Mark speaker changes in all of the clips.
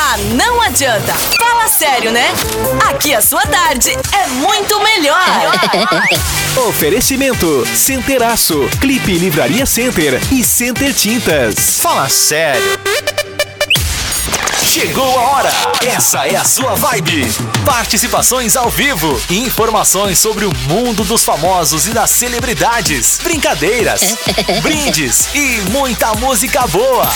Speaker 1: Ah, não adianta. Fala sério, né? Aqui a sua tarde é muito melhor.
Speaker 2: Oferecimento Centeraço, Clipe Livraria Center e Center Tintas.
Speaker 3: Fala sério. Chegou a hora! Essa é a sua vibe! Participações ao vivo, informações sobre o mundo dos famosos e das celebridades, brincadeiras, brindes e muita música boa!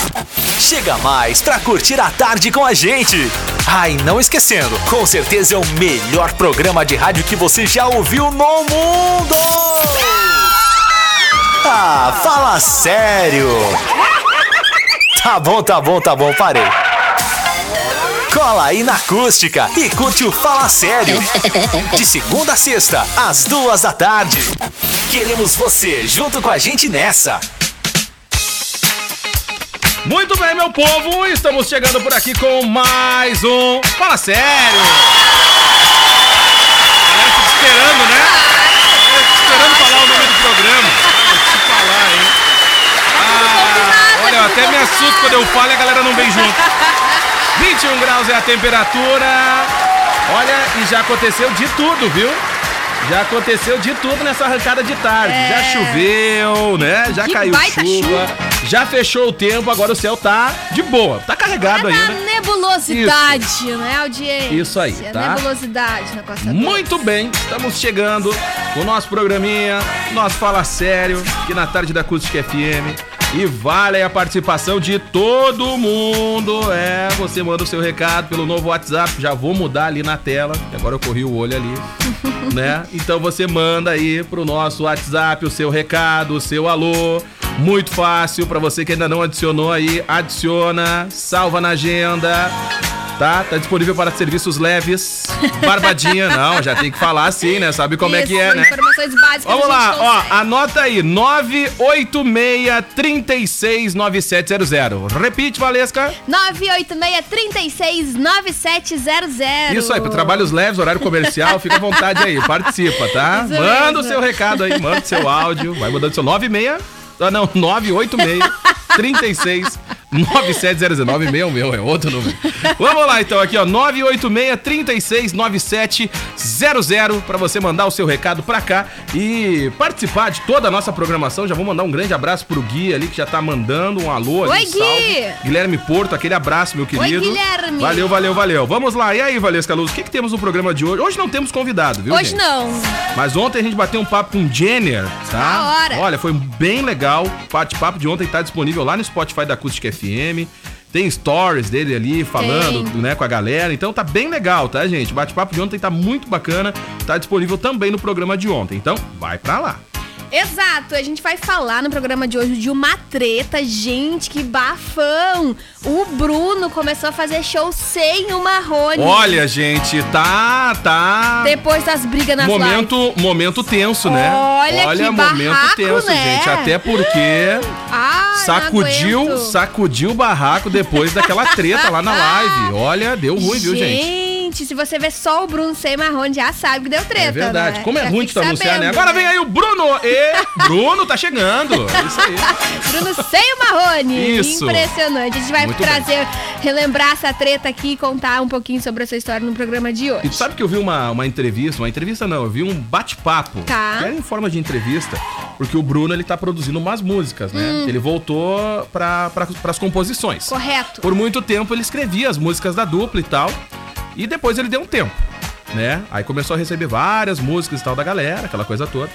Speaker 3: Chega mais pra curtir a tarde com a gente! Ai, não esquecendo, com certeza é o melhor programa de rádio que você já ouviu no mundo! Ah, fala sério! Tá bom, tá bom, tá bom, parei. Cola aí na acústica e curte o Fala Sério. De segunda a sexta, às duas da tarde. Queremos você junto com a gente nessa.
Speaker 4: Muito bem, meu povo, estamos chegando por aqui com mais um Fala Sério. Galera fica esperando, né? Esperando falar o nome do programa. Vou te falar, hein? Ah, olha, eu até me assusto quando eu falo e a galera não vem junto. 21 graus é a temperatura. Olha, e já aconteceu de tudo, viu? Já aconteceu de tudo nessa arrancada de tarde.
Speaker 5: É.
Speaker 4: Já choveu, né? Já
Speaker 5: Que
Speaker 4: caiu chuva.
Speaker 5: chuva.
Speaker 4: Já fechou o tempo, agora o céu tá de boa. Tá carregado
Speaker 5: É
Speaker 4: ainda.
Speaker 5: nebulosidade, né, audiência?
Speaker 4: Isso aí, tá?
Speaker 5: Nebulosidade na Costa
Speaker 4: Muito bem, estamos chegando com o nosso programinha, nosso Fala Sério, aqui na tarde da Acústica FM. E vale a participação de todo mundo. É, você manda o seu recado pelo novo WhatsApp. Já vou mudar ali na tela, agora eu corri o olho ali, né? Então você manda aí pro nosso WhatsApp o seu recado, o seu alô. Muito fácil para você que ainda não adicionou aí, adiciona, salva na agenda. Tá? Tá disponível para serviços leves. Barbadinha, não, já tem que falar assim, né? Sabe como é que é, né?
Speaker 5: Informações básicas
Speaker 4: Vamos lá, ó, anota aí, 986-369700. Repite, Valesca.
Speaker 5: 986-369700.
Speaker 4: Isso aí, para trabalhos leves, horário comercial, fica à vontade aí, participa, tá?
Speaker 5: Isso
Speaker 4: manda
Speaker 5: mesmo.
Speaker 4: o seu recado aí, manda o seu áudio, vai mandando seu 96, ah não, 986 36 9700, 96 é o meu, é outro número. Vamos lá então, aqui ó, 986 36 9700 para você mandar o seu recado pra cá e participar de toda a nossa programação. Já vou mandar um grande abraço pro Gui ali que já tá mandando um alô ali,
Speaker 5: Oi,
Speaker 4: salve.
Speaker 5: Gui!
Speaker 4: Guilherme Porto, aquele abraço, meu querido.
Speaker 5: Guilherme!
Speaker 4: Valeu, valeu, valeu. Vamos lá. E aí, Valesca Luz, o que, que temos no programa de hoje? Hoje não temos convidado, viu?
Speaker 5: Hoje
Speaker 4: gente?
Speaker 5: não.
Speaker 4: Mas ontem a gente bateu um papo com o Jenner, tá?
Speaker 5: Da hora.
Speaker 4: Olha, foi bem legal. O bate-papo de ontem tá disponível lá no Spotify da Acústica FM. Tem stories dele ali falando,
Speaker 5: Tem.
Speaker 4: né, com a galera. Então tá bem legal, tá, gente? O bate-papo de ontem tá muito bacana. Tá disponível também no programa de ontem. Então, vai pra lá.
Speaker 5: Exato, a gente vai falar no programa de hoje de uma treta. Gente, que bafão! O Bruno começou a fazer show sem o Marrone.
Speaker 4: Olha, gente, tá, tá.
Speaker 5: Depois das brigas nas lives.
Speaker 4: Momento, momento tenso, né?
Speaker 5: Olha que
Speaker 4: momento
Speaker 5: barraco,
Speaker 4: tenso,
Speaker 5: né?
Speaker 4: gente. Até porque
Speaker 5: não
Speaker 4: sacudiu, sacudiu o barraco depois daquela treta lá na live. Olha, deu ruim, viu, gente?
Speaker 5: Gente, se você vê só o Bruno sem Marrone, já sabe que deu treta.
Speaker 4: É verdade.
Speaker 5: né?
Speaker 4: Como é
Speaker 5: Já
Speaker 4: ruim de tu anunciar, né? Agora vem aí o Bruno! E Bruno tá chegando. É Isso aí.
Speaker 5: Bruno sem o Marrone.
Speaker 4: Isso.
Speaker 5: Impressionante. A gente vai
Speaker 4: Muito
Speaker 5: trazer, relembrar essa treta aqui e contar um pouquinho sobre essa história no programa de
Speaker 4: E
Speaker 5: hoje.
Speaker 4: tu sabe que eu vi uma, uma entrevista, uma entrevista não, eu vi um bate-papo.
Speaker 5: Tá.
Speaker 4: Era em forma de entrevista, porque o Bruno ele tá produzindo umas músicas, né?
Speaker 5: Hum.
Speaker 4: Ele voltou para pra, pras composições.
Speaker 5: Correto.
Speaker 4: Por muito tempo ele escrevia as músicas da dupla e tal. E depois ele deu um tempo, né? Aí começou a receber várias músicas e tal da galera, aquela coisa toda.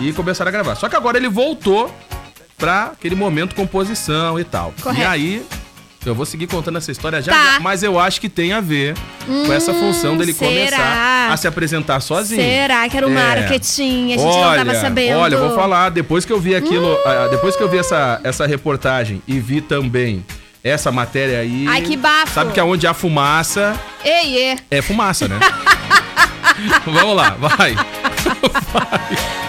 Speaker 4: E começaram a gravar. Só que agora ele voltou pra aquele momento composição e tal.
Speaker 5: Correto.
Speaker 4: E aí. Eu vou seguir contando essa história já,
Speaker 5: Tá.
Speaker 4: já, mas eu acho que tem a ver com essa função dele
Speaker 5: será?
Speaker 4: começar a se apresentar sozinho.
Speaker 5: Será que era um
Speaker 4: É.
Speaker 5: marketing? A gente
Speaker 4: olha,
Speaker 5: não tava sabendo. Hum.
Speaker 4: Olha, eu vou falar, depois que eu vi aquilo, ah, depois que eu vi essa, essa reportagem e vi também essa matéria aí.
Speaker 5: Ai, que bafo.
Speaker 4: Sabe que aonde há fumaça
Speaker 5: Ei, ei.
Speaker 4: é fumaça, né? Vamos lá, vai.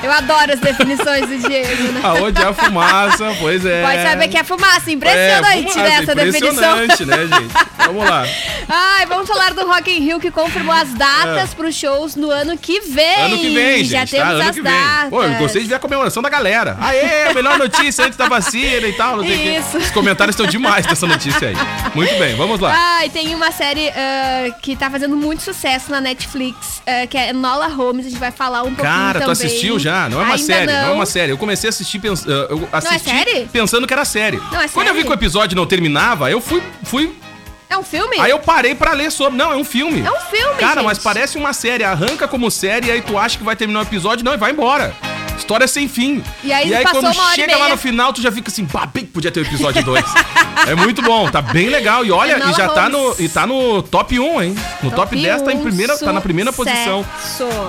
Speaker 5: Eu adoro as definições do Diego, né?
Speaker 4: Aonde há fumaça, pois é.
Speaker 5: Pode saber que é fumaça. Impressionante
Speaker 4: É, fumaça,
Speaker 5: né, essa definição.
Speaker 4: Impressionante, né, gente? Vamos lá.
Speaker 5: Ai, vamos falar do Rock in Rio que confirmou as datas
Speaker 4: É.
Speaker 5: pros shows no ano que vem.
Speaker 4: Ano que vem, gente.
Speaker 5: Já
Speaker 4: tá?
Speaker 5: temos
Speaker 4: Ano
Speaker 5: as
Speaker 4: que
Speaker 5: datas.
Speaker 4: Pô, eu gostei de ver a comemoração da galera. Aê, melhor notícia antes da vacina e tal. Não sei.
Speaker 5: Isso.
Speaker 4: Os comentários estão demais dessa notícia aí. Muito bem, vamos lá.
Speaker 5: Ai, tem uma série ah, que tá fazendo muito sucesso na Netflix, ah, que é Nola Holmes. A gente vai falar um pouquinho
Speaker 4: Cara, tu
Speaker 5: também.
Speaker 4: assistiu já? Não é uma
Speaker 5: Ainda
Speaker 4: série, não.
Speaker 5: não
Speaker 4: é uma série. Eu comecei a assistir, pens... eh, eu assisti
Speaker 5: série?
Speaker 4: pensando que era série.
Speaker 5: Não, é
Speaker 4: Quando eu vi
Speaker 5: série?
Speaker 4: que o episódio não terminava, eu fui, fui
Speaker 5: É um filme?
Speaker 4: Aí eu parei pra ler sobre. Não, é um filme.
Speaker 5: É um filme,
Speaker 4: Cara,
Speaker 5: gente.
Speaker 4: mas parece uma série. Arranca como série, aí tu acha que vai terminar o episódio, não, e vai embora. História sem fim.
Speaker 5: E aí passou
Speaker 4: quando
Speaker 5: uma hora e
Speaker 4: chega lá no final, tu já fica assim, bah, bem que podia ter o episódio 2. é muito bom, tá bem legal. E olha,
Speaker 5: Enola
Speaker 4: e já tá no, e tá no top 1, hein? No top, 10 tá, em primeira, tá na primeira posição.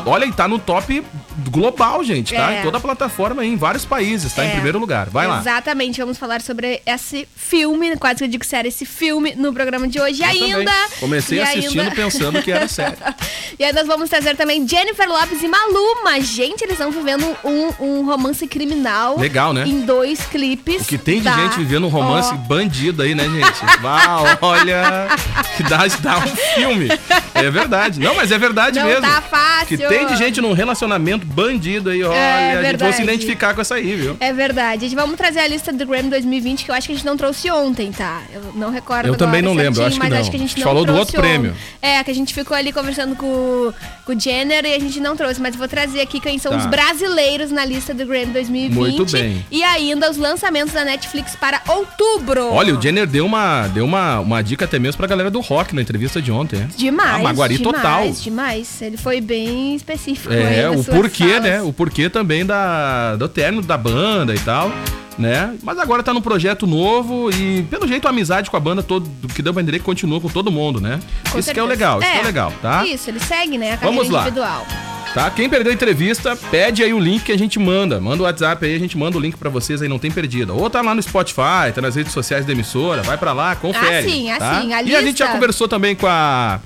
Speaker 4: Olha, e tá no top global, gente, tá?
Speaker 5: É.
Speaker 4: Em toda a plataforma, em vários países, tá em
Speaker 5: É.
Speaker 4: primeiro lugar. Vai lá.
Speaker 5: Exatamente, vamos falar sobre esse filme, quase que eu digo série, esse filme no programa de hoje.
Speaker 4: Eu
Speaker 5: ainda.
Speaker 4: também. Comecei
Speaker 5: e
Speaker 4: assistindo
Speaker 5: ainda-
Speaker 4: pensando que era série.
Speaker 5: E aí nós vamos trazer também Jennifer Lopes e Maluma. Gente, eles estão vivendo um, um romance criminal.
Speaker 4: Legal, né?
Speaker 5: Em dois clipes.
Speaker 4: O que tem de
Speaker 5: da-
Speaker 4: gente vivendo um romance
Speaker 5: Ó,
Speaker 4: bandido aí, né, gente? Vá, olha, que dá, dá um filme. É verdade. Não, mas é verdade
Speaker 5: Não
Speaker 4: mesmo.
Speaker 5: tá fácil.
Speaker 4: Que tem de gente num relacionamento bandido aí, olha, a gente vai se identificar com essa aí, viu?
Speaker 5: É verdade. A gente vamos trazer a lista do Grammy 2020, que eu acho que a gente não trouxe ontem, tá? Eu não recordo
Speaker 4: Eu
Speaker 5: agora
Speaker 4: também não lembro,
Speaker 5: certinho,
Speaker 4: acho que
Speaker 5: mas
Speaker 4: não.
Speaker 5: acho que a gente
Speaker 4: A gente falou do outro prêmio.
Speaker 5: ontem. É, que a gente ficou ali conversando com, com o Jenner e a gente não trouxe, mas eu vou trazer aqui quem são
Speaker 4: Tá.
Speaker 5: os brasileiros na lista do Grammy 2020.
Speaker 4: Muito bem.
Speaker 5: E ainda os lançamentos da Netflix para outubro.
Speaker 4: Olha, o Jenner deu uma, deu uma, uma dica até mesmo pra galera do rock na entrevista de ontem?
Speaker 5: Demais.
Speaker 4: Maguari
Speaker 5: demais,
Speaker 4: total.
Speaker 5: Demais. Ele foi bem específico.
Speaker 4: É, o porquê,
Speaker 5: falas.
Speaker 4: né? O porquê também da, do término da banda e tal, né? Mas agora tá num projeto novo e, pelo jeito, a amizade com a banda, todo, que deu pra entender continua com todo mundo, né?
Speaker 5: Com
Speaker 4: isso que é o legal, isso que é legal, tá?
Speaker 5: Isso, ele segue, né? A
Speaker 4: Vamos lá.
Speaker 5: individual.
Speaker 4: Tá? Quem perdeu a entrevista, pede aí o link que a gente manda. Manda o WhatsApp aí, a gente manda o link pra vocês aí, não tem perdida. Ou tá lá no Spotify, tá nas redes sociais da emissora, vai pra lá, confere.
Speaker 5: Ah, sim, ah,
Speaker 4: tá?
Speaker 5: sim, a
Speaker 4: E a gente
Speaker 5: lista.
Speaker 4: já conversou também com a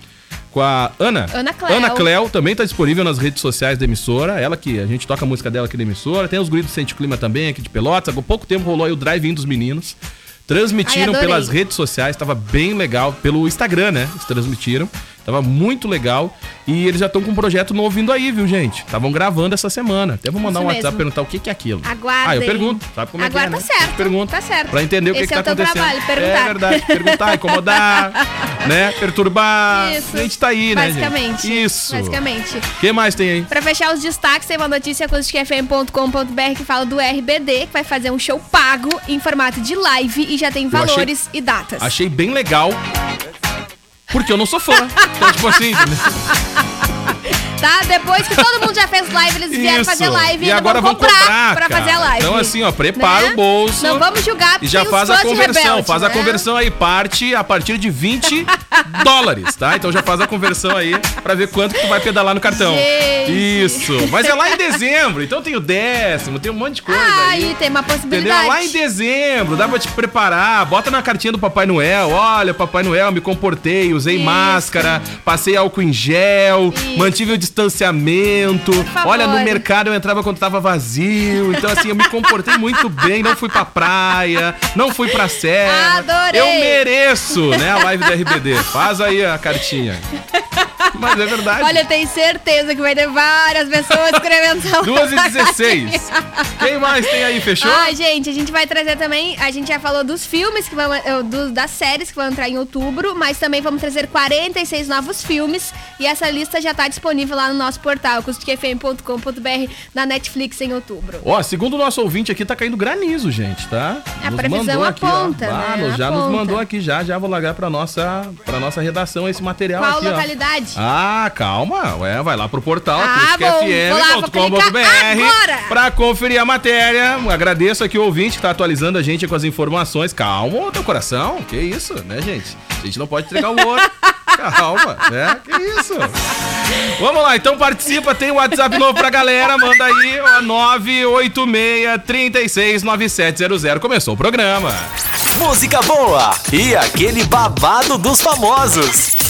Speaker 4: com a Ana.
Speaker 5: Ana Cléo.
Speaker 4: Ana Cléo também tá disponível nas redes sociais da emissora. Ela que a gente toca a música dela aqui da emissora. Tem os gritos do Sente Clima também aqui de Pelotas. Há pouco tempo rolou aí o drive-in dos meninos. Transmitiram
Speaker 5: Ai,
Speaker 4: pelas redes sociais, tava bem legal. Pelo Instagram, né? Eles transmitiram. Tava muito legal. E eles já estão com um projeto novo vindo aí, viu, gente? Estavam gravando essa semana. Até vou mandar
Speaker 5: Isso
Speaker 4: um WhatsApp
Speaker 5: mesmo.
Speaker 4: perguntar o que, que é aquilo.
Speaker 5: Aguardem.
Speaker 4: Ah, eu pergunto. Sabe como é
Speaker 5: Aguarda,
Speaker 4: que é?
Speaker 5: tá
Speaker 4: né?
Speaker 5: certo,
Speaker 4: Pergunta.
Speaker 5: tá certo.
Speaker 4: Pra entender o que,
Speaker 5: Esse
Speaker 4: que
Speaker 5: é
Speaker 4: tá
Speaker 5: o teu
Speaker 4: acontecendo.
Speaker 5: trabalho, perguntar.
Speaker 4: É verdade. Perguntar, incomodar, né? Perturbar.
Speaker 5: Isso.
Speaker 4: A gente tá aí, né,
Speaker 5: Basicamente.
Speaker 4: gente? Isso.
Speaker 5: Basicamente.
Speaker 4: O que mais tem aí?
Speaker 5: Pra fechar os destaques, tem uma notícia acusticfm.com.br que fala do RBD, que vai fazer um show pago em formato de live e já tem
Speaker 4: achei-
Speaker 5: valores e datas.
Speaker 4: Achei bem legal. Porque eu não sou fã. Então, tipo assim, entendeu?
Speaker 5: Tá? Depois que todo mundo já fez live, eles vieram
Speaker 4: Isso.
Speaker 5: fazer live
Speaker 4: E agora
Speaker 5: vão comprar,
Speaker 4: comprar,
Speaker 5: pra fazer a live.
Speaker 4: Então, assim, ó, prepara
Speaker 5: Né?
Speaker 4: o bolso.
Speaker 5: Não vamos julgar,
Speaker 4: E já faz a conversão,
Speaker 5: Rebelde,
Speaker 4: faz a
Speaker 5: né?
Speaker 4: conversão aí, parte a partir de 20 dólares, tá? Então já faz a conversão aí pra ver quanto que tu vai pedalar no cartão.
Speaker 5: Gente.
Speaker 4: Isso. Mas é lá em dezembro, então tem o décimo, tem um monte de coisa aí.
Speaker 5: Aí tem uma
Speaker 4: Entendeu?
Speaker 5: possibilidade.
Speaker 4: Lá em dezembro, dá pra te preparar, bota na cartinha do Papai Noel, olha, Papai Noel, me comportei, usei
Speaker 5: Isso.
Speaker 4: máscara, passei álcool em gel,
Speaker 5: Isso.
Speaker 4: mantive o distanciamento. Olha, no mercado eu entrava quando tava vazio, então assim, eu me comportei muito bem, não fui pra praia, não fui pra serra.
Speaker 5: Adorei.
Speaker 4: Eu mereço, né, a live da RBD. Faz aí a cartinha. Mas é verdade.
Speaker 5: Olha, eu tenho certeza que vai ter várias pessoas escrevendo essa
Speaker 4: 2 e 16. Quem mais tem aí, fechou?
Speaker 5: Ai, gente, a gente vai trazer também. A gente já falou dos filmes que vão. eh, dos- das séries que vão entrar em outubro, mas também vamos trazer 46 novos filmes. E essa lista já tá disponível lá no nosso portal, acusticfm.com.br, na Netflix em outubro.
Speaker 4: Ó, segundo o nosso ouvinte aqui, tá caindo granizo, gente, tá?
Speaker 5: A
Speaker 4: Nos
Speaker 5: previsão
Speaker 4: mandou aqui, ó.
Speaker 5: aponta,
Speaker 4: Ah,
Speaker 5: né?
Speaker 4: nos- já nos
Speaker 5: Aponta.
Speaker 4: mandou aqui, já, já vou largar pra nossa, pra nossa redação esse material
Speaker 5: Qual
Speaker 4: aqui, ó.
Speaker 5: localidade?
Speaker 4: Ah, calma, ué, vai lá pro portal
Speaker 5: Ah, agora.
Speaker 4: pra conferir a matéria. Agradeço aqui o ouvinte que tá atualizando a gente com as informações. Calma, teu coração, que isso, né, gente? A gente não pode entregar o ouro. Calma, né? Que isso? Vamos lá, então participa, tem o WhatsApp novo pra galera, manda aí, ó, 986-369700. Começou o programa.
Speaker 3: Música boa e aquele babado dos famosos.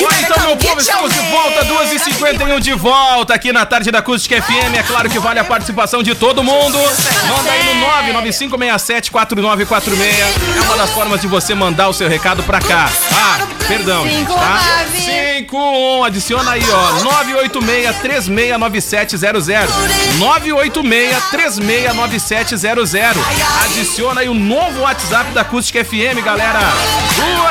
Speaker 4: Então, meu
Speaker 6: come
Speaker 4: povo, estamos de volta,
Speaker 6: I think he
Speaker 4: 2h51 de volta aqui na tarde da Acústica FM. É claro que vale a participação de todo mundo. Manda aí no 995674946. É uma das formas de você mandar o seu recado pra cá. Ah, perdão, gente, tá? 51, adiciona aí, ó, 986-369700. 986-369700. Adiciona aí o novo WhatsApp da Acústica FM, galera.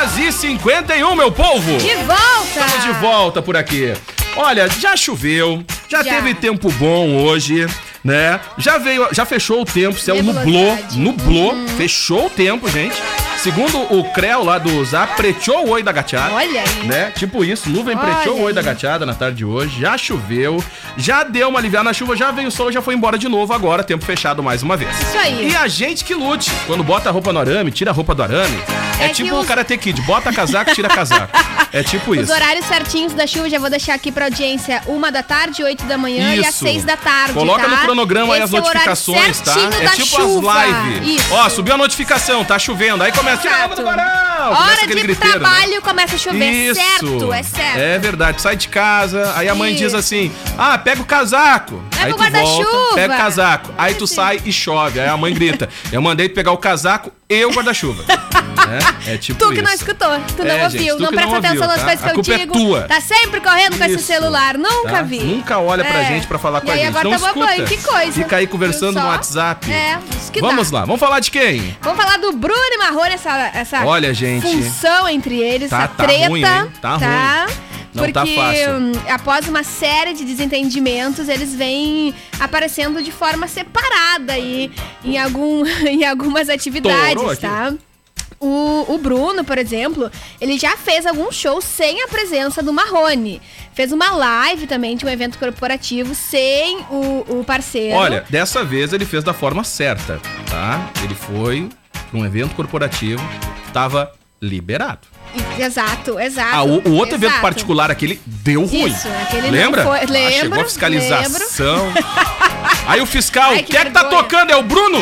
Speaker 4: 2h51, meu povo.
Speaker 5: De volta!
Speaker 4: Estamos de volta por aqui. Olha, já choveu, já,
Speaker 5: Já.
Speaker 4: teve tempo bom hoje, né? Já veio, já fechou o tempo, céu nublou, nublou,
Speaker 5: Uhum.
Speaker 4: fechou o tempo, gente. Segundo o Creu lá do Zap, preteou o oi da gateada.
Speaker 5: Olha aí.
Speaker 4: Né? Tipo isso, nuvem
Speaker 5: Olha
Speaker 4: preteou o oi da gateada na tarde de hoje, já choveu, já deu uma aliviada na chuva, já veio o sol, já foi embora de novo, agora tempo fechado mais uma vez.
Speaker 5: Isso aí.
Speaker 4: E a gente que lute, quando bota a roupa no arame, tira a roupa do arame, é,
Speaker 5: É
Speaker 4: tipo o
Speaker 5: os-
Speaker 4: Karate Kid, bota casaco, tira casaco. É tipo
Speaker 5: Os
Speaker 4: isso.
Speaker 5: horários certinhos da chuva já vou deixar aqui pra audiência. Uma da tarde, oito da manhã e às
Speaker 4: Isso.
Speaker 5: seis da tarde,
Speaker 4: Coloca
Speaker 5: tá?
Speaker 4: no cronograma aí as
Speaker 5: Esse é
Speaker 4: notificações, tá? É tipo
Speaker 5: chuva.
Speaker 4: as lives.
Speaker 5: Isso.
Speaker 4: Ó, subiu a notificação, tá chovendo. Aí começa,
Speaker 5: Exato.
Speaker 4: Começa
Speaker 5: Hora
Speaker 4: aquele
Speaker 5: de
Speaker 4: griteiro, né?
Speaker 5: trabalho começa a chover.
Speaker 4: Isso.
Speaker 5: Certo, é certo.
Speaker 4: É verdade. Sai de casa, aí a mãe
Speaker 5: Isso.
Speaker 4: diz assim: ah, pega o casaco.
Speaker 5: Pega
Speaker 4: aí
Speaker 5: o guarda-chuva.
Speaker 4: pega o casaco. Aí tu sai e chove. Aí a mãe grita: eu mandei pegar o casaco e o guarda-chuva. é, é tipo
Speaker 5: Tu que
Speaker 4: isso.
Speaker 5: não escutou, tu não
Speaker 4: É,
Speaker 5: ouviu,
Speaker 4: gente, tu
Speaker 5: não
Speaker 4: que
Speaker 5: presta
Speaker 4: não
Speaker 5: atenção nas
Speaker 4: tá?
Speaker 5: coisas que
Speaker 4: A
Speaker 5: eu
Speaker 4: culpa é
Speaker 5: digo.
Speaker 4: tua.
Speaker 5: Tá sempre correndo com esse celular, nunca
Speaker 4: tá?
Speaker 5: vi.
Speaker 4: Nunca olha pra
Speaker 5: É.
Speaker 4: gente pra falar com
Speaker 5: E
Speaker 4: a
Speaker 5: aí
Speaker 4: gente.
Speaker 5: agora
Speaker 4: não
Speaker 5: toma
Speaker 4: escuta.
Speaker 5: banho, que coisa.
Speaker 4: Fica aí conversando no? WhatsApp.
Speaker 5: É, isso que
Speaker 4: Vamos
Speaker 5: dá.
Speaker 4: lá, vamos falar de quem?
Speaker 5: Vamos falar do Bruno e Marrone, essa, essa
Speaker 4: Olha, gente.
Speaker 5: função entre eles,
Speaker 4: Tá-
Speaker 5: essa
Speaker 4: tá
Speaker 5: treta.
Speaker 4: ruim, hein? Tá ruim. Não
Speaker 5: Porque
Speaker 4: tá fácil.
Speaker 5: hum, após uma série de desentendimentos, eles vêm aparecendo de forma separada aí em, algum, em algumas atividades, tá? O, o Bruno, por exemplo, ele já fez alguns shows sem a presença do Marrone. Fez uma live também de um evento corporativo sem o, o parceiro.
Speaker 4: Olha, dessa vez ele fez da forma certa, tá? Ele foi pra um evento corporativo, tava liberado.
Speaker 5: Exato, exato.
Speaker 4: Ah, o, o outro evento
Speaker 5: exato.
Speaker 4: particular, aquele deu ruim.
Speaker 5: Isso, aquele
Speaker 4: Lembra?
Speaker 5: foi-
Speaker 4: Ah,
Speaker 5: lembro,
Speaker 4: chegou a fiscalização. Aí o fiscal,
Speaker 5: Ai,
Speaker 4: quem
Speaker 5: que
Speaker 4: é que tá tocando? É o Bruno?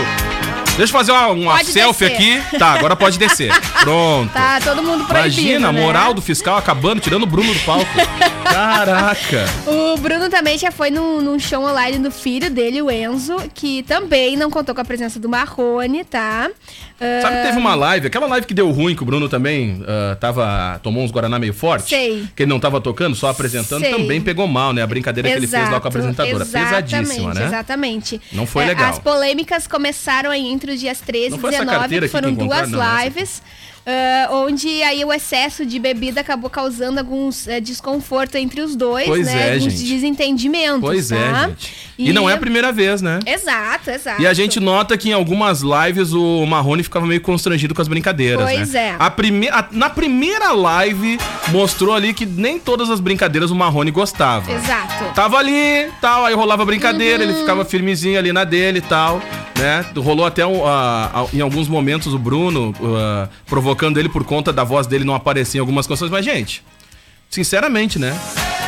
Speaker 4: Deixa eu fazer uma, uma selfie
Speaker 5: descer.
Speaker 4: aqui. Tá, agora pode descer. Pronto.
Speaker 5: Tá todo mundo proibido,
Speaker 4: Imagina, a
Speaker 5: né?
Speaker 4: moral do fiscal acabando, tirando o Bruno do palco. Caraca.
Speaker 5: O Bruno também já foi num, num show online do filho dele, o Enzo, que também não contou com a presença do Marrone, tá?
Speaker 4: Sabe que teve uma live, aquela live que deu ruim, que o Bruno também ah, tava, tomou uns Guaraná meio forte?
Speaker 5: Sei.
Speaker 4: Que ele não tava tocando, só apresentando,
Speaker 5: Sei.
Speaker 4: também pegou mal, né? A brincadeira que ele fez lá com a apresentadora. Pesadíssima, né?
Speaker 5: Exatamente.
Speaker 4: Não foi
Speaker 5: É,
Speaker 4: legal.
Speaker 5: As polêmicas começaram aí entre os dias 13
Speaker 4: Não
Speaker 5: e
Speaker 4: foi essa
Speaker 5: 19,
Speaker 4: carteira
Speaker 5: que foram duas
Speaker 4: Não, essa
Speaker 5: ah, onde aí o excesso de bebida acabou causando alguns eh, desconforto entre os dois,
Speaker 4: Pois
Speaker 5: né?
Speaker 4: é,
Speaker 5: alguns
Speaker 4: gente.
Speaker 5: desentendimentos,
Speaker 4: Pois
Speaker 5: tá?
Speaker 4: é, gente. E, não é a primeira vez, né?
Speaker 5: Exato, exato.
Speaker 4: E a gente nota que em algumas lives o Marrone ficava meio constrangido com as brincadeiras,
Speaker 5: Pois
Speaker 4: né?
Speaker 5: é.
Speaker 4: A prime... a- na primeira live mostrou ali que nem todas as brincadeiras o Marrone gostava.
Speaker 5: Exato.
Speaker 4: Tava ali, tal, aí rolava brincadeira,
Speaker 5: Uhum.
Speaker 4: ele ficava firmezinho ali na dele e tal, né? Rolou até um, ah, ah, em alguns momentos o Bruno ah, provocando ele por conta da voz dele não aparecer em algumas canções, mas gente, sinceramente, né?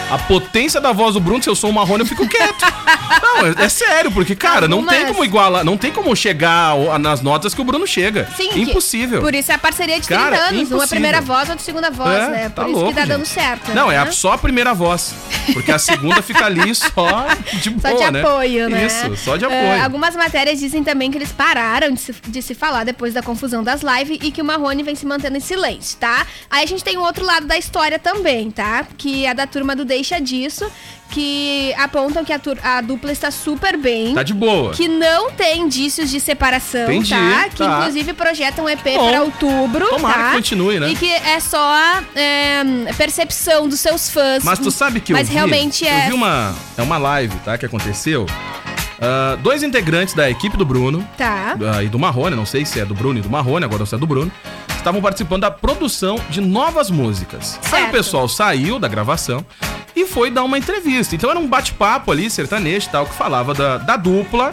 Speaker 4: A potência da voz do Bruno, se eu sou o Marrone, eu fico quieto. Não, é, é sério, porque, cara, não tem
Speaker 5: Algumas-
Speaker 4: como igualar, não tem como chegar nas notas que o Bruno chega.
Speaker 5: Sim,
Speaker 4: Impossível.
Speaker 5: Por isso é a parceria de 30
Speaker 4: Cara,
Speaker 5: anos. Uma
Speaker 4: impossível.
Speaker 5: primeira voz, outra segunda voz,
Speaker 4: É,
Speaker 5: né?
Speaker 4: tá
Speaker 5: Por isso
Speaker 4: louco,
Speaker 5: que tá dando
Speaker 4: gente.
Speaker 5: certo.
Speaker 4: Não,
Speaker 5: né?
Speaker 4: é só a primeira voz. Porque a segunda fica ali só de boa,
Speaker 5: Só de
Speaker 4: né?
Speaker 5: apoio, né?
Speaker 4: Isso, só de
Speaker 5: Ah,
Speaker 4: apoio.
Speaker 5: algumas matérias dizem também que eles pararam de se, de se falar depois da confusão das lives e que o Marrone vem se mantendo em silêncio, tá? Aí a gente tem o outro lado da história também, tá? Que é da turma do Deixa Disso, que apontam que a, a dupla está super bem.
Speaker 4: Tá de boa.
Speaker 5: Que não tem indícios de separação,
Speaker 4: Entendi,
Speaker 5: tá? Que
Speaker 4: tá.
Speaker 5: inclusive projetam um EP para outubro,
Speaker 4: tomara
Speaker 5: tá?
Speaker 4: que continue, né?
Speaker 5: E que é só é, percepção dos seus fãs.
Speaker 4: Mas tu sabe que
Speaker 5: Mas
Speaker 4: eu vi,
Speaker 5: realmente é...
Speaker 4: Eu vi uma, é uma live, tá, que aconteceu. Ah, dois integrantes da equipe do Bruno
Speaker 5: Tá.
Speaker 4: ah, e do Marrone, não sei se é do Bruno e do Marrone, agora se é do Bruno, estavam participando da produção de novas músicas. Aí o
Speaker 5: Certo.
Speaker 4: pessoal saiu da gravação e foi dar uma entrevista. Então era um bate-papo ali, sertanejo e tal, que falava da, da dupla.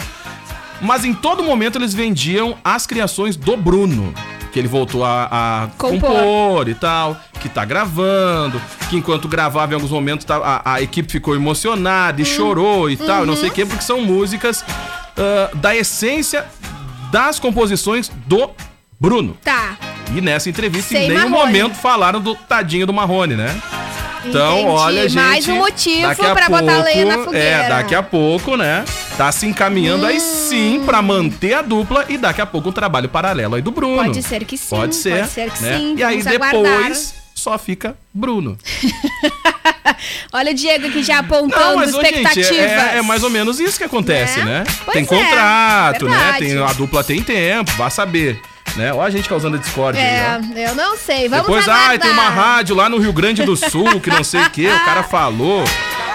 Speaker 4: Mas em todo momento eles vendiam as criações do Bruno. Que ele voltou a, a
Speaker 5: Compor.
Speaker 4: compor. e tal, que tá gravando, que enquanto gravava em alguns momentos tá- a, a equipe ficou emocionada e chorou e tal, não sei o quê, porque são músicas ah, da essência das composições do Bruno.
Speaker 5: Tá.
Speaker 4: E nessa entrevista,
Speaker 5: Sem
Speaker 4: em nenhum
Speaker 5: Marrone.
Speaker 4: momento falaram do tadinho do Marrone, né? Então,
Speaker 5: Entendi.
Speaker 4: olha, gente.
Speaker 5: Mais um motivo
Speaker 4: daqui a
Speaker 5: pra botar lenha na fogueira.
Speaker 4: É, daqui a pouco, né? Tá se encaminhando aí sim pra manter a dupla e daqui a pouco um trabalho paralelo aí do Bruno.
Speaker 5: Pode ser que sim,
Speaker 4: Pode ser.
Speaker 5: pode ser que
Speaker 4: né?
Speaker 5: sim,
Speaker 4: E aí depois só fica Bruno.
Speaker 5: Olha o Diego aqui já apontando
Speaker 4: Não, mas, ô, gente,
Speaker 5: expectativas.
Speaker 4: é, é mais ou menos isso que acontece,
Speaker 5: Né?
Speaker 4: né? Tem
Speaker 5: é,
Speaker 4: contrato, né?
Speaker 5: verdade.
Speaker 4: Tem, a dupla tem tempo, vá saber. Né? Ó a gente causando discórdia aí.
Speaker 5: É, eu não sei. Vamos
Speaker 4: Depois,
Speaker 5: aguardar.
Speaker 4: ai, tem uma rádio lá no Rio Grande do Sul que não sei o que, o cara falou.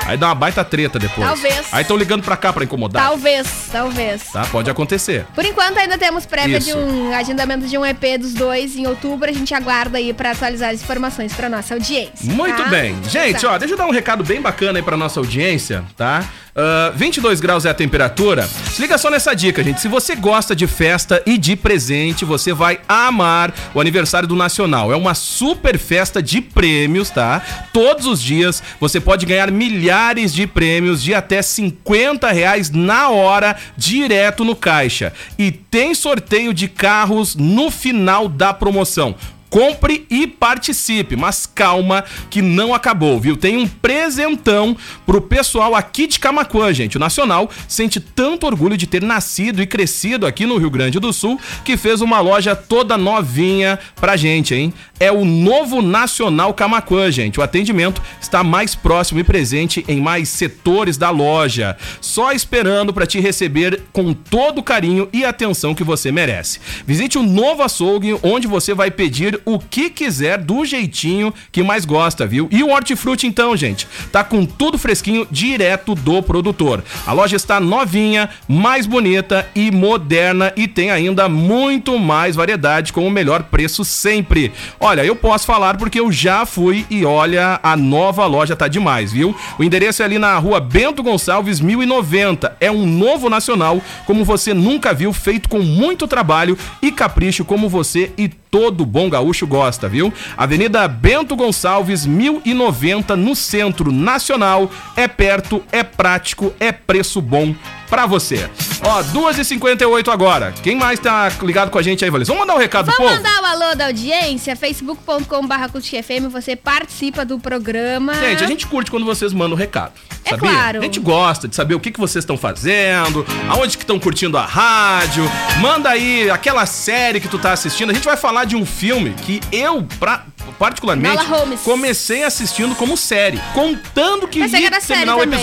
Speaker 4: Aí dá uma baita treta depois.
Speaker 5: Talvez.
Speaker 4: Aí estão ligando pra cá pra incomodar.
Speaker 5: Talvez, talvez.
Speaker 4: Tá? Pode acontecer.
Speaker 5: Por enquanto ainda temos prévia
Speaker 4: Isso.
Speaker 5: de um agendamento de um EP dos dois em outubro. A gente aguarda aí pra atualizar as informações pra nossa audiência.
Speaker 4: Muito
Speaker 5: tá?
Speaker 4: bem. Gente,
Speaker 5: Exato.
Speaker 4: ó, deixa eu dar um recado bem bacana aí pra nossa audiência, tá? Ah, 22 graus é a temperatura. Se liga só nessa dica, gente. Se você gosta de festa e de presente, você vai amar o aniversário do Nacional. É uma super festa de prêmios, tá? Todos os dias você pode ganhar milhares de prêmios de até 50 reais na hora, direto no caixa. E tem sorteio de carros no final da promoção. Compre e participe, mas calma que não acabou, viu? Tem um presentão pro pessoal aqui de Camaquã, gente. O Nacional sente tanto orgulho de ter nascido e crescido aqui no Rio Grande do Sul que fez uma loja toda novinha pra gente, hein? É o novo Nacional Camaquã, gente. O atendimento está mais próximo e presente em mais setores da loja, só esperando para te receber com todo o carinho e atenção que você merece. Visite o novo açougue onde você vai pedir o que quiser do jeitinho que mais gosta, viu? E o hortifruti então, gente, tá com tudo fresquinho direto do produtor. A loja está novinha, mais bonita e moderna e tem ainda muito mais variedade com o melhor preço sempre. Olha, eu posso falar porque eu já fui e olha, a nova loja tá demais, viu? O endereço é ali na rua Bento Gonçalves 1090. É um novo nacional, como você nunca viu, feito com muito trabalho e capricho, como você e todo bom gaúcho gosta, viu? Avenida Bento Gonçalves 1090 no Centro Nacional. É perto, é prático, é preço bom pra você. Ó, 2h58 agora. Quem mais tá ligado com a gente aí, Valência? Vamos mandar um recado pro
Speaker 5: Vamos
Speaker 4: povo?
Speaker 5: mandar o alô da audiência, facebook.com.br FM, você participa do programa.
Speaker 4: Gente, a gente curte quando vocês mandam um recado.
Speaker 5: É
Speaker 4: sabia?
Speaker 5: claro.
Speaker 4: A gente gosta de saber o que, que vocês estão fazendo, aonde que estão curtindo a rádio. Manda aí aquela série que tu tá assistindo. A gente vai falar de um filme que eu, pra- particularmente, comecei assistindo como série, contando que
Speaker 5: que
Speaker 4: ia terminar o
Speaker 5: também.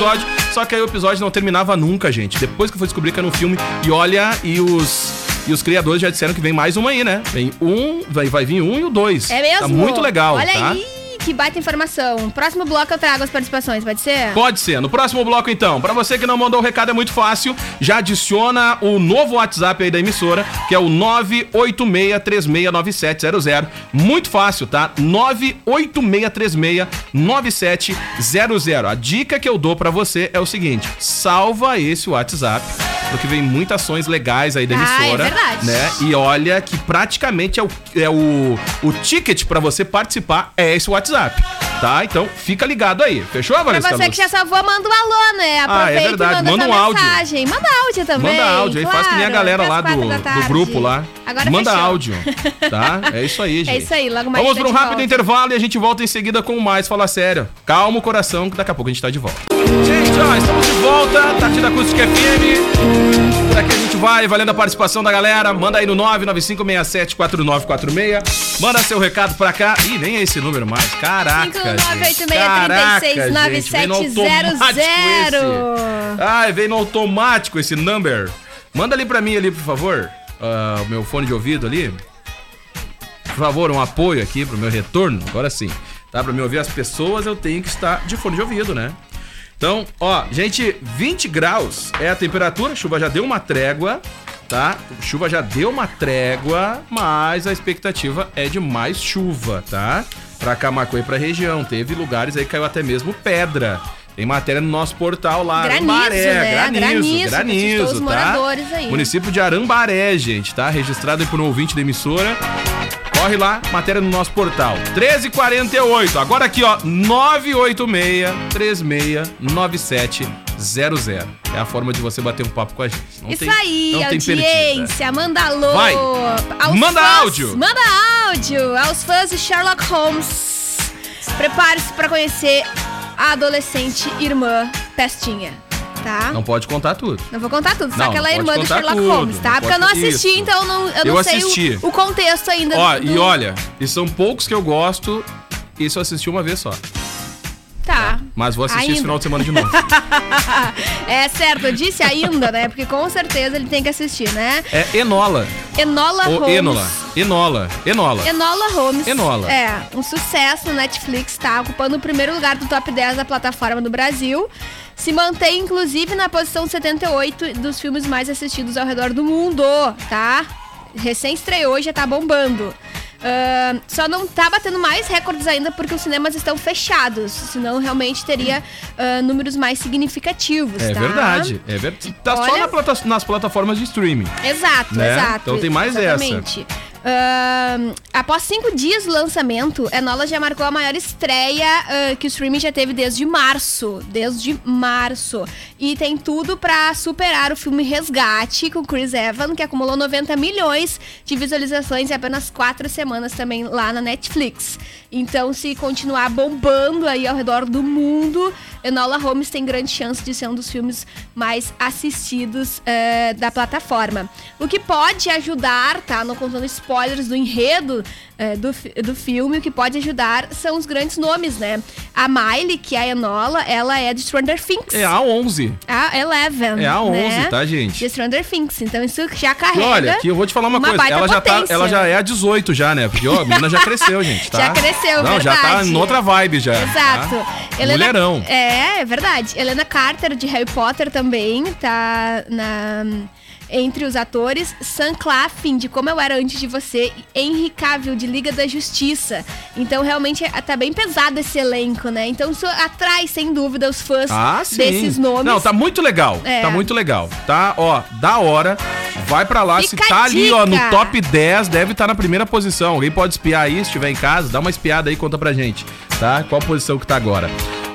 Speaker 4: Só que aí o episódio não terminava nunca, gente. Depois que eu fui descobrir que era um filme. E olha, e os. E os criadores já disseram que vem mais um aí, né? Vem um, vai, vai vir um e o dois.
Speaker 5: É mesmo?
Speaker 4: Tá muito legal,
Speaker 5: Olha
Speaker 4: tá?
Speaker 5: aí, que baita informação. Próximo bloco eu trago as participações, pode ser?
Speaker 4: Pode ser. No próximo bloco, então. Pra você que não mandou o recado, é muito fácil. Já adiciona o novo WhatsApp aí da emissora, que é o 986369700. Muito fácil, tá? 986369700. A dica que eu dou pra você é o seguinte: salva esse WhatsApp. Porque vem muitas ações legais aí da
Speaker 5: Ah, é
Speaker 4: emissora.
Speaker 5: verdade.
Speaker 4: né? E olha que praticamente é o, é o, o ticket pra você participar é esse WhatsApp. Tá? Então fica ligado aí. Fechou,
Speaker 5: Pra
Speaker 4: Vanessa?
Speaker 5: você que já salvou, manda um alô, né?
Speaker 4: Ah, é
Speaker 5: Aproveita
Speaker 4: verdade.
Speaker 5: e manda,
Speaker 4: Manda um áudio.
Speaker 5: mensagem. Manda áudio também.
Speaker 4: Manda áudio aí, faz que nem a
Speaker 5: claro,
Speaker 4: galera lá do, do grupo lá.
Speaker 5: Agora
Speaker 4: Manda
Speaker 5: fechou.
Speaker 4: áudio, tá? É isso aí, gente.
Speaker 5: isso aí, logo mais
Speaker 4: Vamos para um rápido
Speaker 5: volta.
Speaker 4: intervalo e a gente volta em seguida com mais Fala Sério. Calma o coração que daqui a pouco a gente tá de volta. Gente, ó, estamos de volta. Tartida Acústica FM. Por aqui a gente vai, valendo a participação da galera. Manda aí no 995674946. Manda seu recado pra cá. Ih, nem é esse número mais. Caraca, gente.
Speaker 5: 59863369700.
Speaker 4: Caraca, gente, veio no automático esse. Ai, veio no automático esse number. Manda ali pra mim ali, por favor. o meu fone de ouvido ali. Por favor, um apoio aqui pro meu retorno. Agora sim. Tá? Pra me ouvir as pessoas, eu tenho que estar de fone de ouvido, né? Então, ó, gente, 20 graus é a temperatura. Chuva já deu uma trégua, tá? Chuva já deu uma trégua, mas a expectativa é de mais chuva, tá? Pra Camacuã e pra região. Teve lugares aí que caiu até mesmo pedra. Tem matéria no nosso portal lá.
Speaker 5: Granizo,
Speaker 4: Arambaré,
Speaker 5: né?
Speaker 4: granizo,
Speaker 5: Granizo,
Speaker 4: granizo, tá?
Speaker 5: aí.
Speaker 4: Município de Arambaré, gente, tá? Registrado aí por um ouvinte da emissora. Corre lá, matéria no nosso portal. 1348. Agora aqui, ó, 986 3697 00. É a forma de você bater um papo com a gente. Não
Speaker 5: Isso
Speaker 4: tem-
Speaker 5: aí,
Speaker 4: não
Speaker 5: audiência, manda alô.
Speaker 4: Vai. Manda
Speaker 5: fãs-
Speaker 4: áudio.
Speaker 5: Manda áudio aos fãs de Sherlock Holmes. Prepare-se pra conhecer a adolescente irmã Pestinha, tá?
Speaker 4: Não
Speaker 5: Não,
Speaker 4: pode contar tudo.
Speaker 5: vou contar tudo, só
Speaker 4: Não,
Speaker 5: que ela é
Speaker 4: não
Speaker 5: irmã do Sherlock
Speaker 4: tudo,
Speaker 5: Holmes, tá?
Speaker 4: não
Speaker 5: Porque eu não assisti,
Speaker 4: isso.
Speaker 5: então eu não, eu
Speaker 4: Eu
Speaker 5: não sei
Speaker 4: assisti.
Speaker 5: o, o contexto ainda
Speaker 4: Ó,
Speaker 5: do...
Speaker 4: e olha, e são poucos que eu gosto. Esse eu assisti uma vez só.
Speaker 5: Tá.
Speaker 4: Mas vou assistir esse
Speaker 5: Ainda.
Speaker 4: final de semana de novo.
Speaker 5: É certo, eu disse ainda, né? Porque com certeza ele tem que assistir, né?
Speaker 4: É Enola.
Speaker 5: Enola
Speaker 4: Ou
Speaker 5: Holmes.
Speaker 4: Enola. Enola. Enola.
Speaker 5: Enola Holmes.
Speaker 4: Enola.
Speaker 5: É, um sucesso no Netflix, tá? Ocupando o primeiro lugar do top 10 da plataforma do Brasil. Se mantém, inclusive, na posição 78 dos filmes mais assistidos ao redor do mundo, tá? Recém estreou e já tá bombando. Ahn, só não tá batendo mais recordes ainda porque os cinemas estão fechados. Senão realmente teria ah, números mais significativos,
Speaker 4: É
Speaker 5: tá?
Speaker 4: verdade. É verdade. Tá só
Speaker 5: Olha-
Speaker 4: na plata- nas plataformas de streaming.
Speaker 5: Exato,
Speaker 4: Né?
Speaker 5: exato.
Speaker 4: Então tem mais essa.
Speaker 5: Ahn, após cinco dias do lançamento, Enola já marcou a maior estreia ah, que o streaming já teve desde março. Desde março. E tem tudo pra superar o filme Resgate com Chris Evans, que acumulou 90 milhões de visualizações em apenas quatro semanas também lá na Netflix. Então, se continuar bombando aí ao redor do mundo, Enola Holmes tem grande chance de ser um dos filmes mais assistidos eh, da plataforma. O que pode ajudar, tá? Não contando spoilers do enredo eh, do, do filme, o que pode ajudar são os grandes nomes, né? A Miley, que é a Enola, ela é de Stranger Things.
Speaker 4: É a 11.
Speaker 5: A Eleven.
Speaker 4: É a 11,
Speaker 5: né?
Speaker 4: tá, gente?
Speaker 5: De Stranger Things. Então isso já
Speaker 4: E
Speaker 5: carrega.
Speaker 4: olha, aqui eu vou te falar uma,
Speaker 5: uma
Speaker 4: coisa. Ela já, tá, ela já é a 18 já, né? Porque ó, a menina já cresceu, gente, tá?
Speaker 5: Já cresceu,
Speaker 4: Não, já tá
Speaker 5: verdade.
Speaker 4: em outra vibe já.
Speaker 5: Exato.
Speaker 4: tá? Mulherão.
Speaker 5: É, é verdade. Helena Carter, de Harry Potter, também tá na, entre os atores. Sam Claflin, de Como Eu Era Antes de Você. Henry Cavill, de Liga da Justiça. Então, realmente, é- tá bem pesado esse elenco, né? Então, isso atrai, sem dúvida, os fãs
Speaker 4: Ah,
Speaker 5: desses nomes.
Speaker 4: Não, tá muito legal.
Speaker 5: É.
Speaker 4: Tá muito legal. Tá, ó, da hora. Vai pra lá.
Speaker 5: Fica
Speaker 4: se tá
Speaker 5: a
Speaker 4: ali, ó, no top 10, deve estar na primeira posição. Alguém pode espiar aí, se estiver em casa, dá uma espiada aí, conta pra gente, tá? Qual posição que tá agora.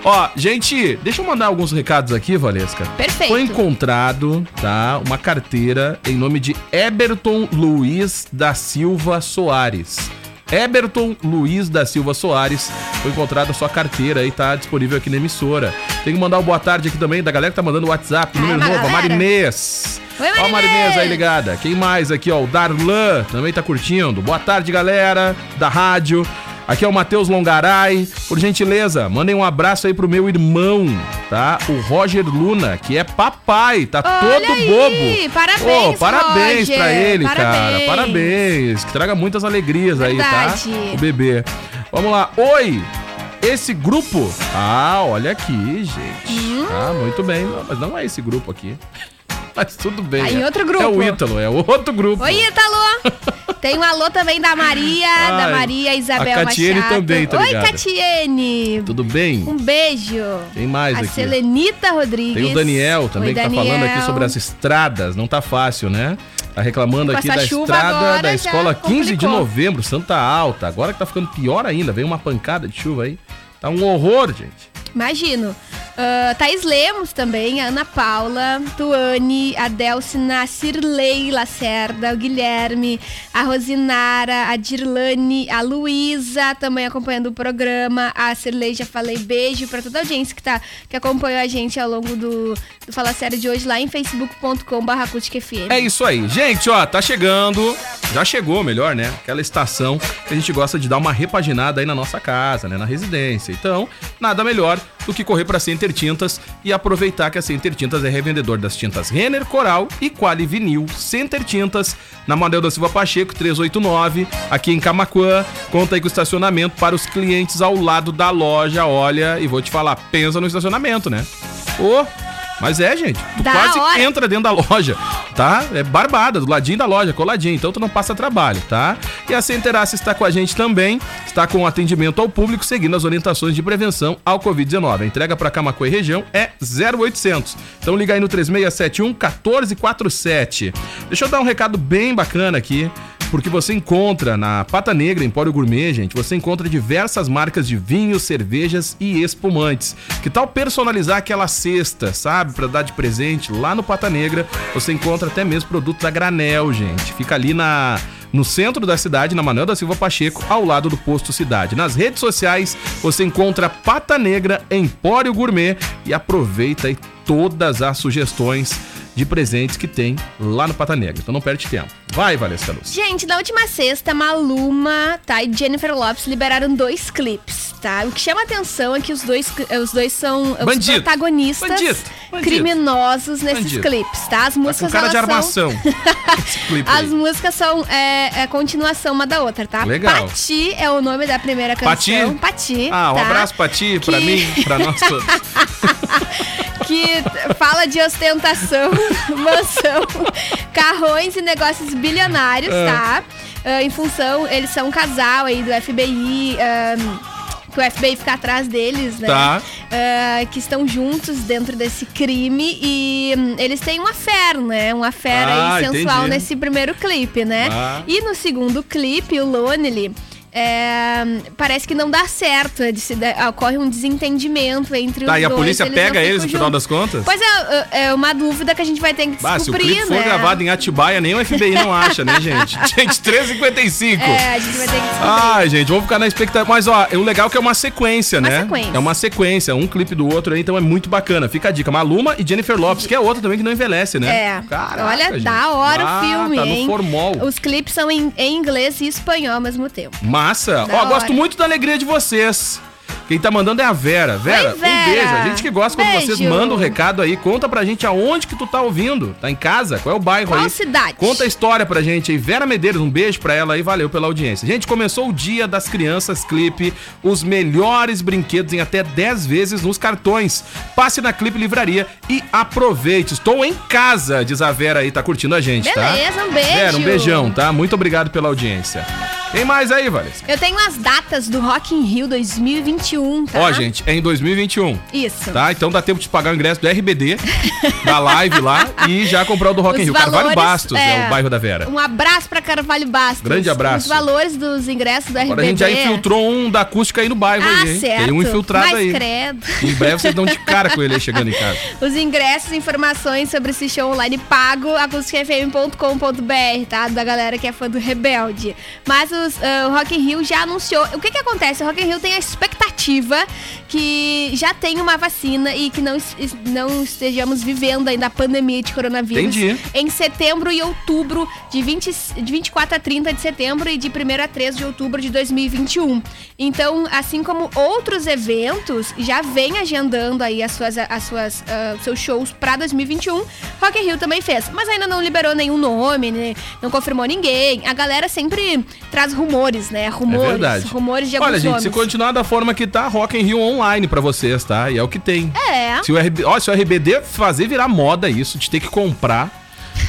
Speaker 4: Ó, gente, deixa eu mandar alguns recados aqui, Valesca.
Speaker 5: Perfeito.
Speaker 4: Foi encontrado, tá, uma carteira em nome de Eberton Luiz da Silva Soares. Eberton Luiz da Silva Soares. Foi encontrada a sua carteira aí, tá disponível aqui na emissora. Tem que mandar um boa tarde aqui também da galera que tá mandando o WhatsApp,
Speaker 5: Ah,
Speaker 4: número novo, a. Marinês.
Speaker 5: Oi,
Speaker 4: Ó a
Speaker 5: Marinês.
Speaker 4: Marinês aí ligada. Quem mais aqui, ó? O Darlan também tá curtindo. Boa tarde, galera da rádio. Aqui é o Matheus Longaray. Por gentileza, mandem um abraço aí pro meu irmão, tá? O Roger Luna, que é papai, tá
Speaker 5: Olha
Speaker 4: todo
Speaker 5: aí,
Speaker 4: bobo.
Speaker 5: parabéns,
Speaker 4: Ô, parabéns
Speaker 5: Roger,
Speaker 4: pra ele, cara.
Speaker 5: parabéns.
Speaker 4: Parabéns. Que traga muitas alegrias aí,
Speaker 5: Verdade.
Speaker 4: tá? O bebê. Vamos lá. Oi! Esse grupo. Ah, olha aqui, gente.
Speaker 5: Hum.
Speaker 4: Ah, muito bem. Não, mas não é esse grupo aqui. Mas tudo bem.
Speaker 5: Tá em
Speaker 4: é-
Speaker 5: outro grupo.
Speaker 4: É o Ítalo, é outro grupo.
Speaker 5: Oi, Ítalo! Tem um alô também da Maria, da
Speaker 4: Ai,
Speaker 5: Maria Isabel
Speaker 4: a Catiene
Speaker 5: Machado.
Speaker 4: também, tá
Speaker 5: Oi,
Speaker 4: ligada?
Speaker 5: Catiene!
Speaker 4: Tudo bem?
Speaker 5: Um beijo.
Speaker 4: Tem mais
Speaker 5: a
Speaker 4: aqui.
Speaker 5: Selenita Rodrigues.
Speaker 4: Tem o Daniel também
Speaker 5: Oi,
Speaker 4: que tá
Speaker 5: Daniel.
Speaker 4: falando aqui sobre as estradas. Não tá fácil, né? Tá reclamando
Speaker 5: Com
Speaker 4: aqui da estrada
Speaker 5: agora
Speaker 4: da escola 15 de novembro, Santa Alta. Agora que tá ficando pior ainda, veio uma pancada de chuva aí. Tá um horror, gente.
Speaker 5: Imagino. Ah, Thaís Lemos também, a Ana Paula, Tuane, a Delcina, a Cirlei Lacerda, o Guilherme, a Rosinara, a Dirlane, a Luísa também acompanhando o programa. A Cirlei, já falei, beijo pra toda a audiência que, tá, que acompanhou a gente ao longo do, do Fala Sério de hoje lá em facebook.com.br FM.
Speaker 4: É isso aí. Gente, ó, tá chegando. Já chegou, melhor, né? Aquela estação que a gente gosta de dar uma repaginada aí na nossa casa, né? Na residência. Então, nada melhor do que correr pra Center Tintas e aproveitar que a Center Tintas é revendedor das tintas Renner, Coral e Quali Vinil. Center Tintas, na Manuel da Silva Pacheco, 389, aqui em Camaquã. Conta aí com estacionamento para os clientes ao lado da loja. Olha, e vou te falar, pensa no estacionamento, né? Ô, mas é, gente. Tu
Speaker 5: Da
Speaker 4: quase
Speaker 5: hora.
Speaker 4: entra dentro da loja, tá? É barbada, do ladinho da loja, coladinho. Então tu não passa trabalho, tá? E a Centerace está com a gente também, está com atendimento ao público, seguindo as orientações de prevenção ao Covid-19. A entrega para Camacuã e região é 0800. Então liga aí no 3671 1447. Deixa eu dar um recado bem bacana aqui porque você encontra na Pata Negra, Empório Gourmet, gente, você encontra diversas marcas de vinhos, cervejas e espumantes. Que tal personalizar aquela cesta, sabe, Pra dar de presente lá no Pata Negra? Você encontra até mesmo produtos a granel, gente. Fica ali na no centro da cidade, na Manuel da Silva Pacheco, ao lado do posto Cidade. Nas redes sociais, você encontra Pata Negra Empório Gourmet e aproveita aí todas as sugestões de presentes que tem lá no Pata Negra. Então não perde tempo. Vai, Valesca Luz.
Speaker 5: Gente, na última sexta, Maluma tá, e Jennifer Lopes liberaram dois clipes, tá? O que chama atenção é que os dois, os dois são os
Speaker 4: Bandido.
Speaker 5: protagonistas
Speaker 4: Bandido. Bandido.
Speaker 5: criminosos nesses clipes, tá? As
Speaker 4: Tá com
Speaker 5: músicas
Speaker 4: cara de
Speaker 5: são-
Speaker 4: armação. Clipe
Speaker 5: As músicas são é, é continuação uma da outra, tá?
Speaker 4: Legal.
Speaker 5: Pati é o nome da primeira canção.
Speaker 4: Pati?
Speaker 5: Pati.
Speaker 4: Ah, um
Speaker 5: tá?
Speaker 4: abraço pra ti, pra
Speaker 5: Que-
Speaker 4: mim, pra nós todos.
Speaker 5: que fala de ostentação, mansão, carrões e negócios bilionários,
Speaker 4: É.
Speaker 5: tá? Ah, em função, eles são um casal aí do FBI. ahn, que o FBI fica atrás deles, né?
Speaker 4: Tá.
Speaker 5: Ah, que estão juntos dentro desse crime e hum, eles têm uma fé, né? Uma fé
Speaker 4: Ah,
Speaker 5: aí sensual
Speaker 4: entendi.
Speaker 5: nesse primeiro clipe, né?
Speaker 4: Ah.
Speaker 5: E no segundo clipe, o Lonely, é, parece que não dá certo. eles de- ocorre um desentendimento entre os
Speaker 4: Tá,
Speaker 5: dois.
Speaker 4: e a polícia
Speaker 5: não
Speaker 4: pega eles no final das contas?
Speaker 5: Pois é, é é uma dúvida que a gente vai ter que
Speaker 4: Ah, se o
Speaker 5: descobrir,
Speaker 4: clipe for
Speaker 5: né?
Speaker 4: gravado em Atibaia, nem o FBI não acha, né, gente? Gente, 3h55.
Speaker 5: É, a gente vai ter que descobrir.
Speaker 4: Ai, gente, vamos ficar na expectativa. Mas, ó, o legal é que é uma sequência,
Speaker 5: Uma
Speaker 4: né?
Speaker 5: sequência.
Speaker 4: É uma sequência, um clipe do outro aí, então é muito bacana. Fica a dica. Maluma e Jennifer Lopes, que é outra também que não envelhece, né?
Speaker 5: É,
Speaker 4: Caraca,
Speaker 5: olha,
Speaker 4: gente.
Speaker 5: da hora
Speaker 4: Ah,
Speaker 5: o filme,
Speaker 4: tá no
Speaker 5: hein?
Speaker 4: formol.
Speaker 5: Os clipes são em, em inglês e espanhol ao mesmo tempo.
Speaker 4: Massa.
Speaker 5: Da
Speaker 4: Ó,
Speaker 5: hora.
Speaker 4: gosto muito da alegria de vocês. Quem tá mandando é a Vera. Vera,
Speaker 5: Oi, Vera.
Speaker 4: um beijo. A gente que gosta quando vocês mandam o recado aí. Conta pra gente aonde que tu tá ouvindo. Tá em casa? Qual é o bairro
Speaker 5: Qual
Speaker 4: aí?
Speaker 5: cidade?
Speaker 4: Conta a história pra gente aí. Vera Medeiros, um beijo pra ela aí. Valeu pela audiência. Gente, começou o Dia das Crianças Clipe. Os melhores brinquedos em até 10 vezes nos cartões. Passe na Clipe Livraria e aproveite. Estou em casa, diz a Vera aí. Tá curtindo a gente, tá?
Speaker 5: Beleza, um beijo.
Speaker 4: Vera, um beijão, tá? Muito obrigado pela audiência. Tem mais aí, Valesca?
Speaker 5: Eu tenho as datas do Rock in Rio 2021, tá?
Speaker 4: Ó, gente, é em 2021.
Speaker 5: Isso.
Speaker 4: Tá? Então dá tempo de pagar o ingresso do RBD, da live lá, e já comprar o do Rock in
Speaker 5: Os
Speaker 4: Rio. Carvalho
Speaker 5: valores,
Speaker 4: Bastos é.
Speaker 5: é.
Speaker 4: o bairro da Vera.
Speaker 5: Um abraço pra Carvalho Bastos.
Speaker 4: Grande abraço.
Speaker 5: Os valores dos ingressos do
Speaker 4: Agora a
Speaker 5: RBD.
Speaker 4: gente já infiltrou um da acústica aí no bairro
Speaker 5: Ah,
Speaker 4: aí, hein?
Speaker 5: certo.
Speaker 4: Tem um infiltrado
Speaker 5: Mas
Speaker 4: aí.
Speaker 5: credo.
Speaker 4: Em breve vocês dão de cara com ele aí chegando em casa.
Speaker 5: Os ingressos e informações sobre esse show online pago, acusticfm.com.br, tá? Da galera que é fã do Rebelde. Mas os, ah, o Rock in Rio já anunciou. O que que acontece? O Rock in Rio tem a expectativa que já tem uma vacina e que não, não estejamos vivendo ainda a pandemia de coronavírus.
Speaker 4: Entendi.
Speaker 5: Em setembro e outubro, de, 20, de 24 a 30 de setembro e de 1 a 3 de outubro de 2021. Então, assim como outros eventos, já vem agendando aí as suas, as suas, ah, seus shows pra 2021. Rock in Rio também fez, mas ainda não liberou nenhum nome, né? não confirmou ninguém. A galera sempre traz rumores, né?
Speaker 4: É
Speaker 5: Rumores,
Speaker 4: verdade.
Speaker 5: rumores de alguns
Speaker 4: Olha, gente,
Speaker 5: nomes.
Speaker 4: se continuar da forma que tá, Rock in Rio online pra vocês, tá? E é o que tem.
Speaker 5: É.
Speaker 4: Se o, RB, ó, se o RBD fazer virar moda isso, de ter que comprar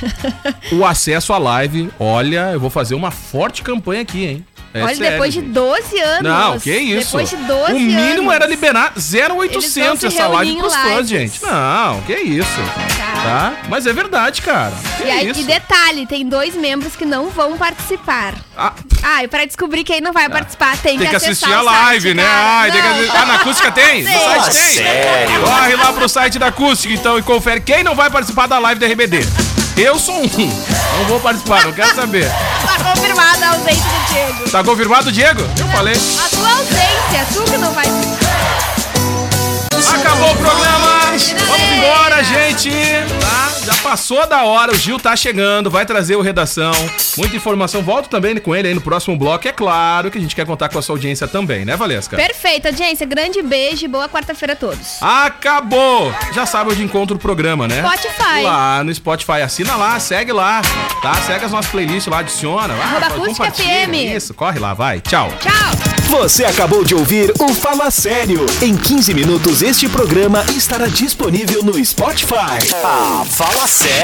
Speaker 4: o acesso à live, olha, eu vou fazer uma forte campanha aqui, hein? É
Speaker 5: Olha,
Speaker 4: sério,
Speaker 5: depois de
Speaker 4: gente.
Speaker 5: 12 anos.
Speaker 4: Não, que isso.
Speaker 5: Depois de 12
Speaker 4: o mínimo
Speaker 5: anos.
Speaker 4: era liberar
Speaker 5: Eles vão
Speaker 4: 0,800
Speaker 5: se
Speaker 4: essa live pros fãs,
Speaker 5: lives.
Speaker 4: gente. Não, que isso.
Speaker 5: Tá.
Speaker 4: Tá? Mas é verdade, cara. Que
Speaker 5: E, aí,
Speaker 4: isso.
Speaker 5: e detalhe, tem dois membros que não vão participar.
Speaker 4: Ah,
Speaker 5: Ah, e pra descobrir quem não vai participar, tem,
Speaker 4: tem que assistir a live,
Speaker 5: site,
Speaker 4: né? Ai, tem que
Speaker 5: Não,
Speaker 4: assi- Ah, na acústica tem? No site tem?
Speaker 3: sério?
Speaker 4: Corre lá pro site da acústica, então, e confere quem não vai participar da live da RBD. Eu sou um. Não vou participar, não quero saber.
Speaker 5: Tá confirmada a ausência do Diego.
Speaker 4: Tá confirmado, Diego? Eu falei.
Speaker 5: A tua ausência, tu que não vai.
Speaker 4: Acabou o programa! Vamos embora, gente! Tá? Já passou da hora, o Gil tá chegando, vai trazer o Redação. Muita informação, volto também com ele aí no próximo bloco. É claro que a gente quer contar com a sua audiência também, né, Valesca?
Speaker 5: Perfeito, audiência. Grande beijo e boa quarta-feira a todos.
Speaker 4: Acabou! Já sabe onde encontra o programa, né?
Speaker 5: Spotify.
Speaker 4: Lá no Spotify. Assina lá, segue lá, tá? Segue as nossas playlists lá, adiciona. Vai,
Speaker 5: Arroba Acústica
Speaker 4: compartilha.
Speaker 5: FM.
Speaker 4: Isso, corre lá, vai. Tchau.
Speaker 5: Tchau.
Speaker 2: Você acabou de ouvir o Fala Sério. Em 15 minutos, este programa estará disponível no Spotify.
Speaker 3: Ah, fala sério.